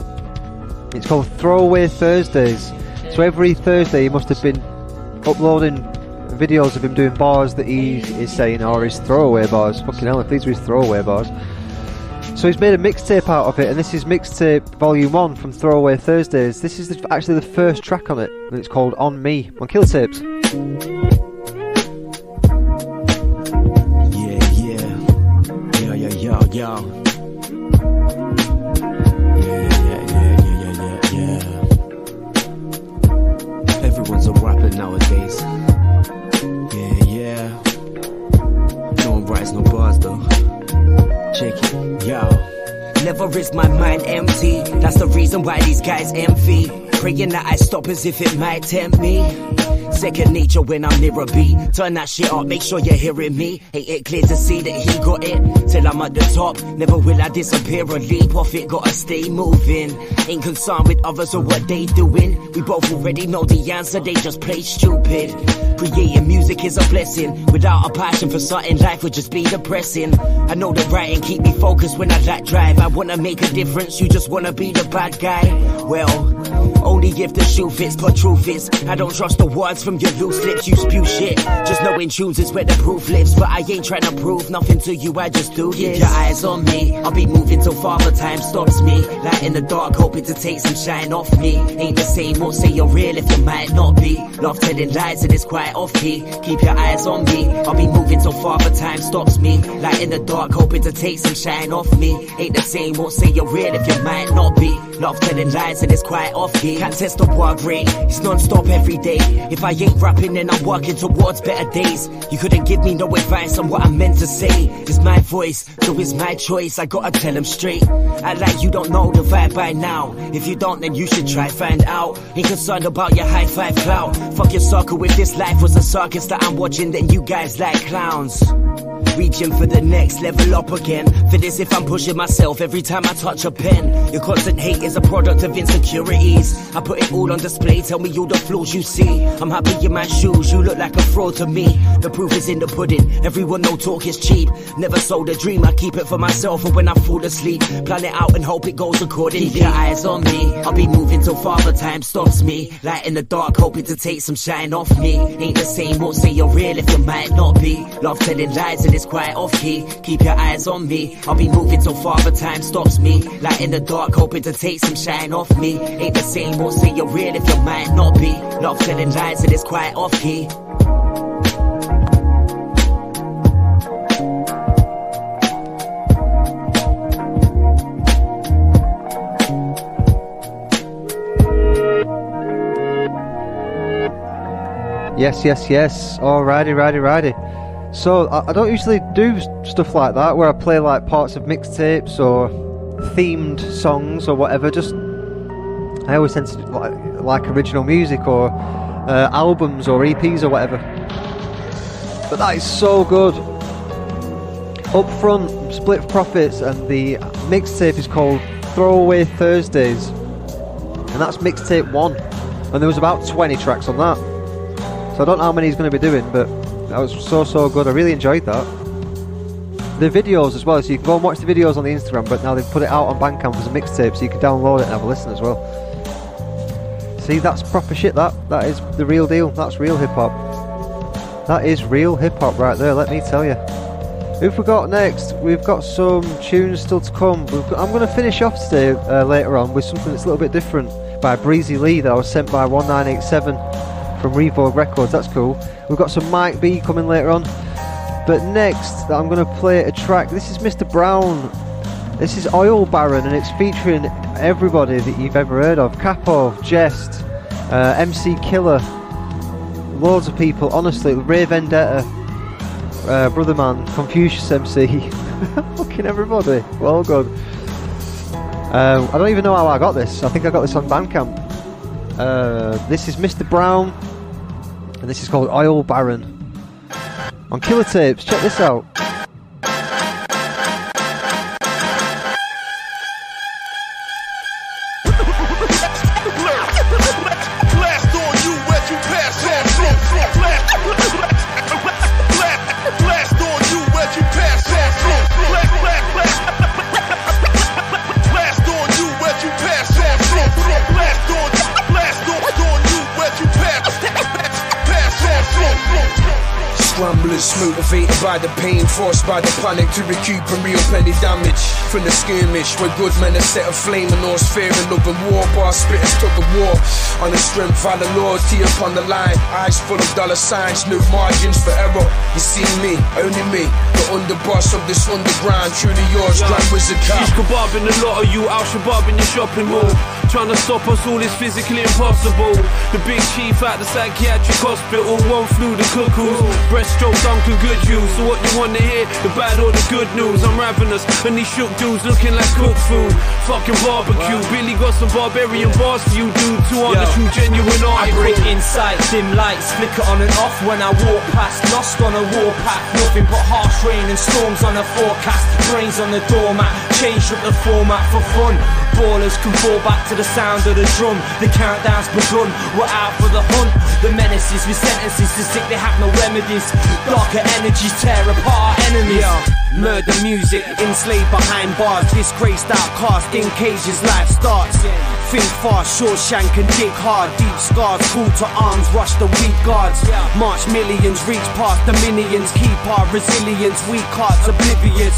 It's called Throwaway Thursdays. So every Thursday he must have been uploading videos of him doing bars that he is saying are his throwaway bars. Fucking hell, if these were his throwaway bars. So he's made a mixtape out of it, and this is mixtape volume one from Throwaway Thursdays. This is the, actually the first track on it, and it's called On Me on Killer Tapes. Yeah. Everyone's a rapper nowadays. Yeah, yeah. No one writes no bars though. Check it, yo. Never is my mind empty. That's the reason why these guys envy. Praying that I stop as if it might tempt me. Second nature when I'm near a beat. Turn that shit up, make sure you're hearing me. Ain't it clear to see that he got it? Till I'm at the top, never will I disappear or leap off it. Gotta stay moving. Ain't concerned with others or what they doing. We both already know the answer, they just play stupid. Creating music is a blessing. Without a passion for something, life would just be depressing. I know the writing keep me focused when I like drive. I wanna make a difference, you just wanna be the bad guy. Well, only if the shoe fits, but truth is, I don't trust the words from your loose lips. You spew shit. Just knowing tunes is where the proof lives. But I ain't trying to prove nothing to you, I just do this. Keep your eyes on me. I'll be moving till father time stops me. Light in the dark, hoping to take some shine off me. Ain't the same, won't say you're real if you might not be. Love telling lies, and it's quite off key. Keep your eyes on me. I'll be moving till father time stops me. Light in the dark, hoping to take some shine off me. Ain't the same, won't say you're real if you might not be. Love telling lies, and it's quite off key. Can't test the word rate. It's non-stop every day. If I ain't rapping, then I'm working towards better days. You couldn't give me no advice on what I'm meant to say. It's my voice, so it's my choice. I gotta tell him straight. I like you don't know the vibe by now. If you don't, then you should try find out. Ain't concerned about your high five clout. Fuck your circle if this life was a circus that I'm watching, then you guys like clowns. Reaching for the next level up again. For this, if I'm pushing myself every time I touch a pen. Your constant hate is a product of insecurities. I put it all on display, tell me all the flaws you see. I'm happy in my shoes, you look like a fraud to me. The proof is in the pudding, everyone know talk is cheap. Never sold a dream, I keep it for myself for when I fall asleep. Plan it out and hope it goes accordingly. Keep your eyes on me, I'll be moving till father time stops me. Light in the dark, hoping to take some shine off me. Ain't the same, won't say you're real if you might not be. Love telling lies and it's quite off key. Keep your eyes on me, I'll be moving till father time stops me. Light in the dark, hoping to take some shine off me. Ain't the same, won't say you're real if you might not be. Love telling lies and it's quite off key. Yes, yes, yes. Alrighty, righty, righty. So I, don't usually do stuff like that where I play like parts of mixtapes or themed songs or whatever. Just I always tend to like, like original music or uh, albums or EPs or whatever. But that is so good. Up front, Split Profits, and the mixtape is called Throwaway Thursdays, and that's mixtape one. And there was about 20 tracks on that. So I don't know how many he's going to be doing, but that was so so good. I really enjoyed that. The videos as well, so you can go and watch the videos on the Instagram, but now they've put it out on Bandcamp as a mixtape, so you can download it and have a listen as well. See, that's proper shit. That that is the real deal. That's real hip hop. That is real hip hop right there. Let me tell you. Who've we got next? We've got some tunes still to come. Got, I'm going to finish off today uh, later on with something that's a little bit different by Breezy Lee that I was sent by 1987 from Revogue Records. That's cool. We've got some Mike B coming later on. But next, I'm going to play a track. This is Mr. Brown. This is Oil Baron, and it's featuring everybody that you've ever heard of Cappo, Jehst, uh, MC Killer, loads of people. Honestly, Ray Vendetta, uh, Brother Man, Confucius MC, fucking everybody. Well good. Um, I don't even know how I got this. I think I got this on Bandcamp. Uh, this is Mr. Brown, and this is called Oil Baron. On Killer Tapes, check this out. Pain, forced by the panic to recoup and real penny damage. From the skirmish, where good men are set aflame and those fearing love and war, bar spitters took a war. On the strength, valor, loyalty upon the line. Eyes full of dollar signs, no margins for error. You see me, only me, the underboss of this underground, truly yours, Grand Wizard Cap. Kebab in a lot of you, Al Shabaab in your shopping mall. Trying to stop us all is physically impossible. The big chief at the psychiatric hospital, one flew the cuckoos. Breaststroke Duncan Goodhew. So what you wanna hear? The bad or the good news? I'm ravenous, and these shook dudes looking like cooked food. Fucking barbecue. Billy got some barbarian bars for you, dude. Two on the true genuine I bring insight, dim lights, flicker on and off when I walk past. Lost on a warpath, nothing but harsh rain and storms on a forecast. Brains on the doormat, change up the format for fun. Ballers can fall back to the sound of the drum. The countdown's begun. We're out for the hunt. The menaces with sentences to sick, they have no remedies. Darker energies tear apart our enemies. Murder music, enslaved behind bars, disgraced outcast in cages. Life starts. Think fast, Shawshank and dig hard. Deep scars, call to arms, rush the weak guards. March millions, reach past the minions. Keep our resilience, weak hearts oblivious.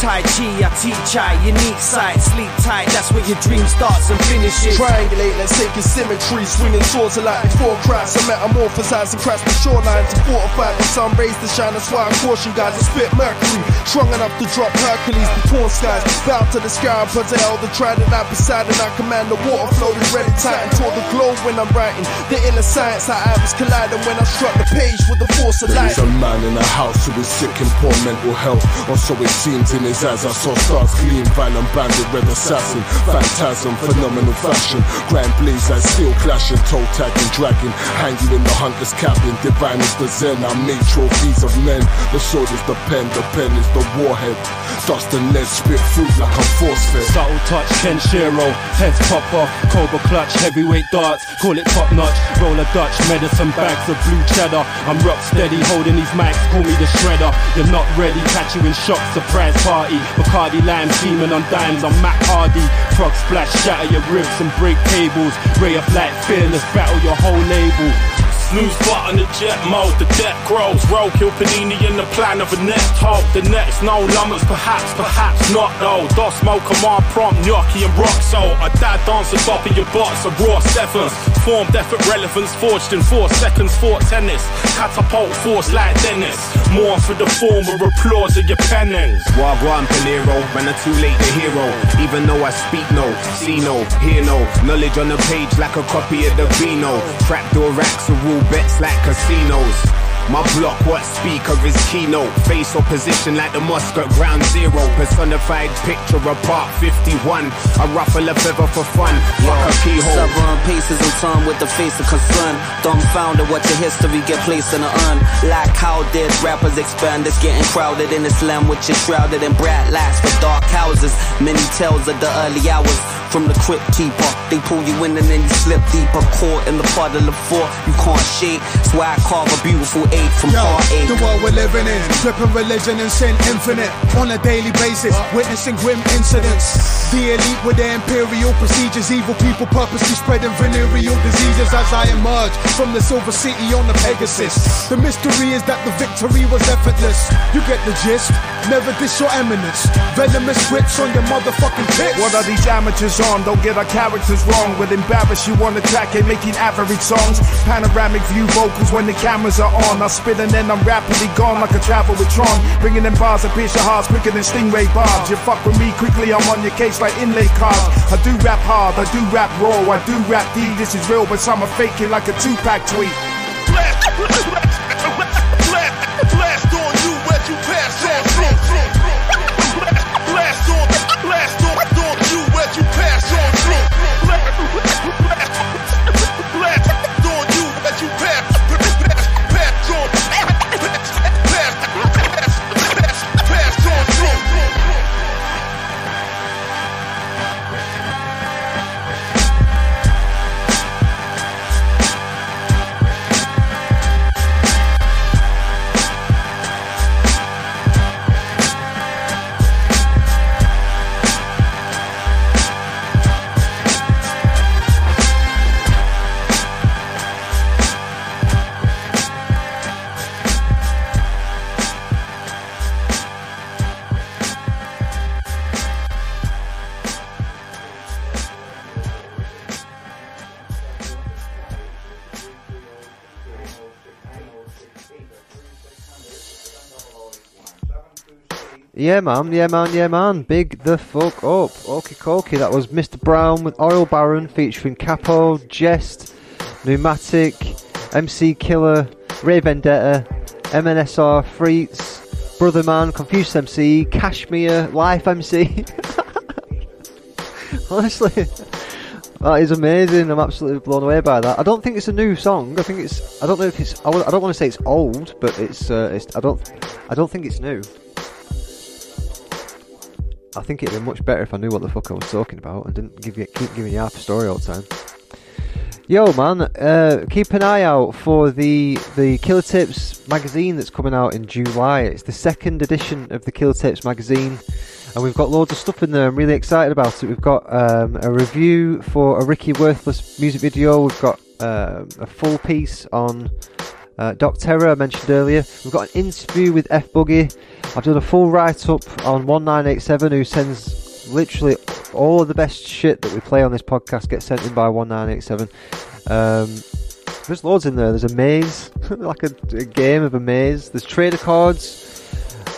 Tai Chi, I teach I, unique sight. Sleep tight, that's where your dream starts and finishes. Triangulate, let's take in symmetry. Swinging swords are like before cracks. I metamorphosize and crash the shoreline to fortify. The sun rays to shine, that's why I caution guys. I spit mercury, strong enough to drop Hercules. The torn skies, bow to the sky, but the trident I beside and I command the water flow is ready tight and toward the globe when I'm writing. The inner science, I was colliding when I struck the page with the force of light. is a man in a house who is sick in poor mental health, or so it seems in his eyes. I saw stars gleam, violent bandit, red assassin, phantasm, phenomenal fashion, grand blaze like steel clashing, toe tagging, dragging, hang you in the hunter's cabin. Divine is the zen, I made trophies of men. The sword is the pen, the pen is the warhead. Dust and lead spit food like a force fed. Subtle touch, Kenshiro, heads pop off, Cobra clutch, heavyweight darts, call it top notch, roll a Dutch, medicine bags of blue cheddar. I'm rock steady, holding these mics, call me the shredder. You're not ready, catch you in shock, surprise party. Bacardi lime, steaming on dimes, I'm Matt Hardy. Frog splash, shatter your ribs and break tables. Ray of light, fearless, battle your whole label. Snooze button the jet mode, the deck grows. Roll kill Panini in the plan of a next hope. The next no lummers, perhaps, perhaps not though. Dos smoke command prompt, gnocchi and rock so. A dad dance on top of your box of raw sevens. Formed effort relevance, forged in four seconds, fought tennis. Catapult force like Dennis. More for the former applause of your pennings. Wagwan Panero, man, I'm too late to hero. Even though I speak no, see no, hear no. Knowledge on the page like a copy of the Vino. Trapdoor racks and rule bets like casinos. My block, what speaker is keynote? Face opposition like the Muscat Ground Zero. Personified picture of Part 51. I ruffle a feather for fun. Rock a keyhole. Several pieces in turn with the face of concern. Dumbfounded, what your history get placed in a urn. Like how did rappers expand? It's getting crowded in Islam, which is shrouded in bright lights for dark houses. Many tales of the early hours from the crypt keeper. They pull you in and then you slip deeper. Caught in the puddle of four, you can't shake. That's why I carve a beautiful eight from Yo, part eight. the world we're living in, flipping religion and sin infinite on a daily basis, witnessing grim incidents. The elite with their imperial procedures, evil people purposely spreading venereal diseases as I emerge from the silver city on the Pegasus. The mystery is that the victory was effortless. You get the gist. Never diss your eminence. Venomous grips on your motherfucking tits. What are these amateurs on? Don't get our characters wrong. We'll embarrass you on the track and making average songs. Panoramic view vocals when the cameras are on. I spit and then I'm rapidly gone like a travel with Tron. Bringing them bars that pierce your hearts quicker than stingray barbs. You fuck with me quickly, I'm on your case like inlay cards. I do rap hard, I do rap raw, I do rap deep. This is real, but some are faking like a 2Pac tweet. Blast, Yeah, man, yeah, man, yeah, man. Big the fuck up. Okie dokie, that was Mr. Brown with Oil Baron featuring Cappo, Jehst, Pneumatic, MC Killer, Ray Vendetta, MNSR, Freets, Brother Man, Confucius MC, Cashmere, Life MC. Honestly, that is amazing. I'm absolutely blown away by that. I don't think it's a new song. I think it's. I don't know if it's. I don't want to say it's old, but it's. Uh, it's. I don't. I don't think it's new. I think it'd be much better if I knew what the fuck I was talking about and didn't give you keep giving you half a story all the time. Yo, man, uh, keep an eye out for the the Killer Tapes magazine that's coming out in July. It's the second edition of the Killer Tapes magazine, and we've got loads of stuff in there. I'm really excited about it. We've got um, a review for a Ricky Worthless music video. We've got um a full piece on uh, Doc Terror I mentioned earlier. We've got an interview with F Buggy. I've done a full write up on 1987 who sends literally all of the best shit that we play on this podcast gets sent in by 1987. Um, there's loads in there. There's a maze, like a, a game of a maze. There's trader cards.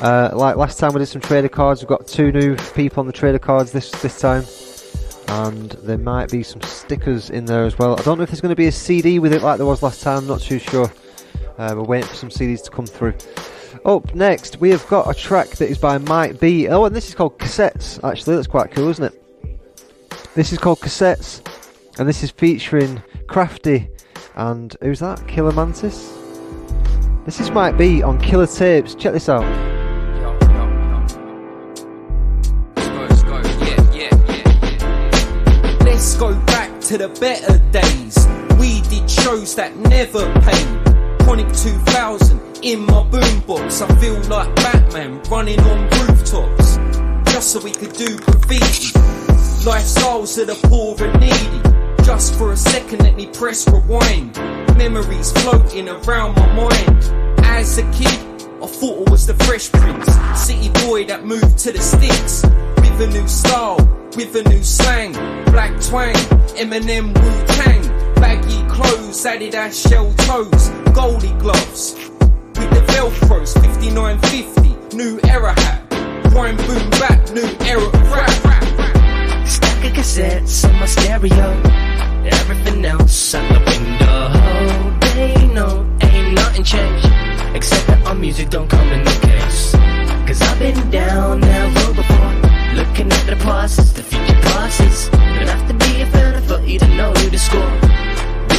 Uh, like last time we did some trader cards. We've got two new people on the trader cards this this time, and there might be some stickers in there as well. I don't know if there's going to be a CD with it like there was last time. I'm not too sure. Uh, we're waiting for some CDs to come through. Up next, we have got a track that is by Mike B. Oh, and this is called Cassettes. Actually, that's quite cool, isn't it? This is called Cassettes, and this is featuring Crafty and who's that? Killer Mantis. This is Mike B on Killer Tapes. Check this out. Let's go back to the better days. We did shows that never paid. Chronic 2000 in my boombox. I feel like Batman running on rooftops. Just so we could do graffiti. Lifestyles of the poor and needy. Just for a second, let me press rewind. Memories floating around my mind. As a kid, I thought I was the Fresh Prince. City boy that moved to the sticks. With a new style, with a new slang. Black twang, Eminem Wu Tang. Baggy clothes, Adidas shell toes. Goldie gloves. With the Velcros, 5950. New era hat. Crime boom back, new era rap. Stack of cassettes on my stereo. Everything else out the window. They know ain't nothing changed. Except that our music don't come in the case. Cause I've been down that road before. Looking at the process, the future process. Don't have to be a fan for you to know who the score.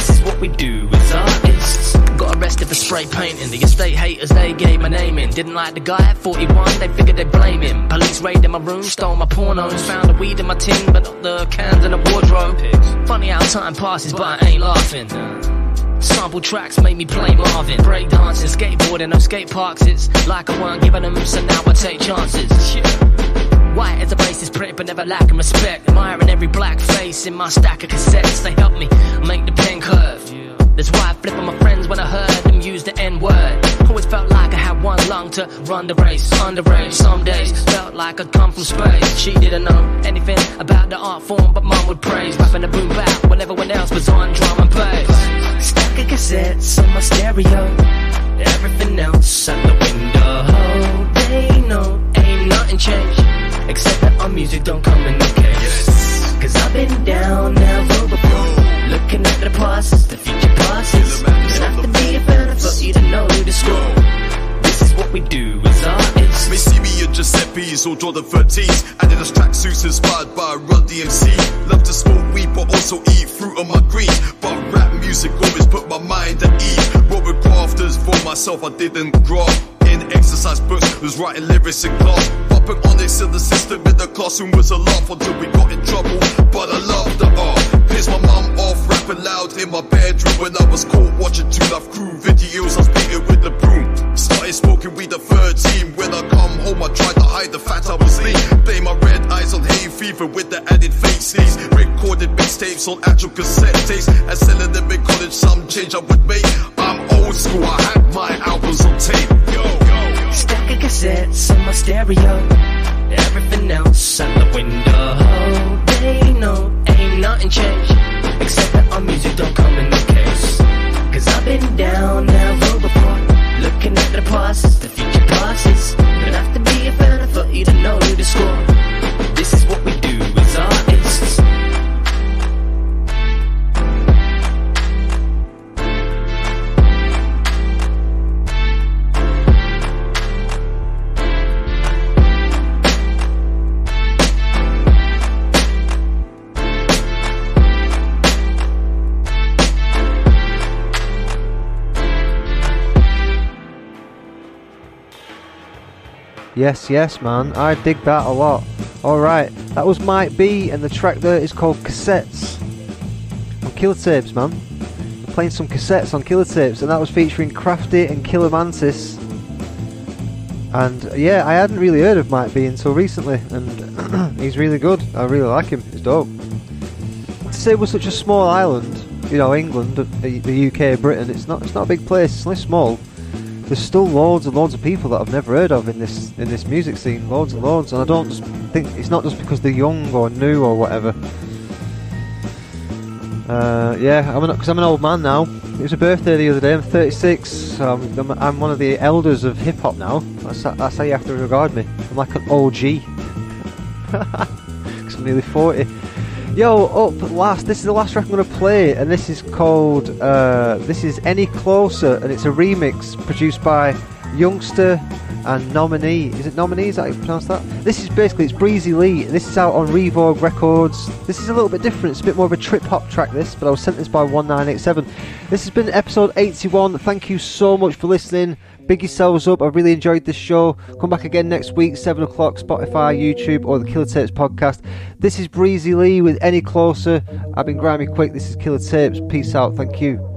This is what we do as artists. Got arrested for spray painting. The estate haters, they gave my name in. Didn't like the guy at 41, they figured they'd blame him. Police raided my room, stole my pornos. Found the weed in my tin, but not the cans in the wardrobe. Funny how time passes, but I ain't laughing. Sample tracks made me play Marvin. Breakdancing, skateboarding, no skate parks. It's like I weren't giving them, so now I take chances. White as a racist prick, but never lacking respect. Admiring every black face in my stack of cassettes. They help me make the pen curve. That's why I flip on my friends when I heard them use the N word. Always felt like I had one lung to run the race. Underage, some days felt like I'd come from space. She didn't know anything about the art form, but mom would praise. Rapping the boom bap when everyone else was on drum and bass. Stack of cassettes on my stereo. Everything else out the window. They know ain't nothing changed. Except that our music don't come in the case. Cause I've been down there before. Looking at the process, the future passes. Don't have to be a fan for you to know the score. This is what we do as artists. May see me at Giuseppe's or Jordan 13s. Adidas tracksuits inspired by Run DMC. Love to smoke weed but also eat fruit on my green. But rap music always put my mind at ease. Wrote with grafters for myself, I didn't up in exercise books. Was writing lyrics in class. Popping onyx in the system in the classroom was a laugh until we got in trouble. But I loved the art. Pissed my mum off rapping loud in my bedroom when I was caught watching 2 Live Crew videos. I was beating with the broom. Started smoking weed at 13. When I come home, I tried to hide the fact I was lean. Blame my red eyes on hay fever with the added fake sneeze. Recorded mixtapes on actual cassette tapes and selling them in college. Some change I would make. I'm old school. I had my albums on tape. Yo. Stack of cassettes on my stereo. Everything else out the window. They know ain't nothing changed. Except that our music don't come in the case. Cause I've been down that road before. Looking at the process, the future passes. Don't have to be a fan for you to know you the score. Yes, yes, man. I dig that a lot. Alright, that was Mike B, and the track there is called Cassettes. On Killer Tapes, man. Playing some cassettes on Killer Tapes, and that was featuring Crafty and Killer Mantis. And yeah, I hadn't really heard of Mike B until recently, and he's really good. I really like him. He's dope. To say we're such a small island, you know, England, the the UK, Britain, it's not it's not a big place. It's only small there's still loads and loads of people that I've never heard of in this in this music scene, loads and loads, and I don't think it's not just because they're young or new or whatever. Uh, yeah, I'm because I'm an old man now. It was a birthday the other day. I'm 36. So I'm, I'm, I'm one of the elders of hip hop now. That's, that's how you have to regard me. I'm like an OG. Because I'm nearly 40. Yo, up last. This is the last track I'm going to play, and this is called. Uh, this is Any Closer, and it's a remix produced by Youngster and Nominee. Is it Nominee? Is that how you pronounce that? This is basically it's Breezy Lee. This is out on Revogue Records. This is a little bit different. It's a bit more of a trip hop track. This, but I was sent this by 1987. This has been episode 81. Thank you so much for listening. Big yourselves up. I really enjoyed this show. Come back again next week, 7 o'clock, Spotify, YouTube, or the Killer Tapes podcast. This is Breezy Lee with Any Closer. I've been Grimy Quick. This is Killer Tapes. Peace out. Thank you.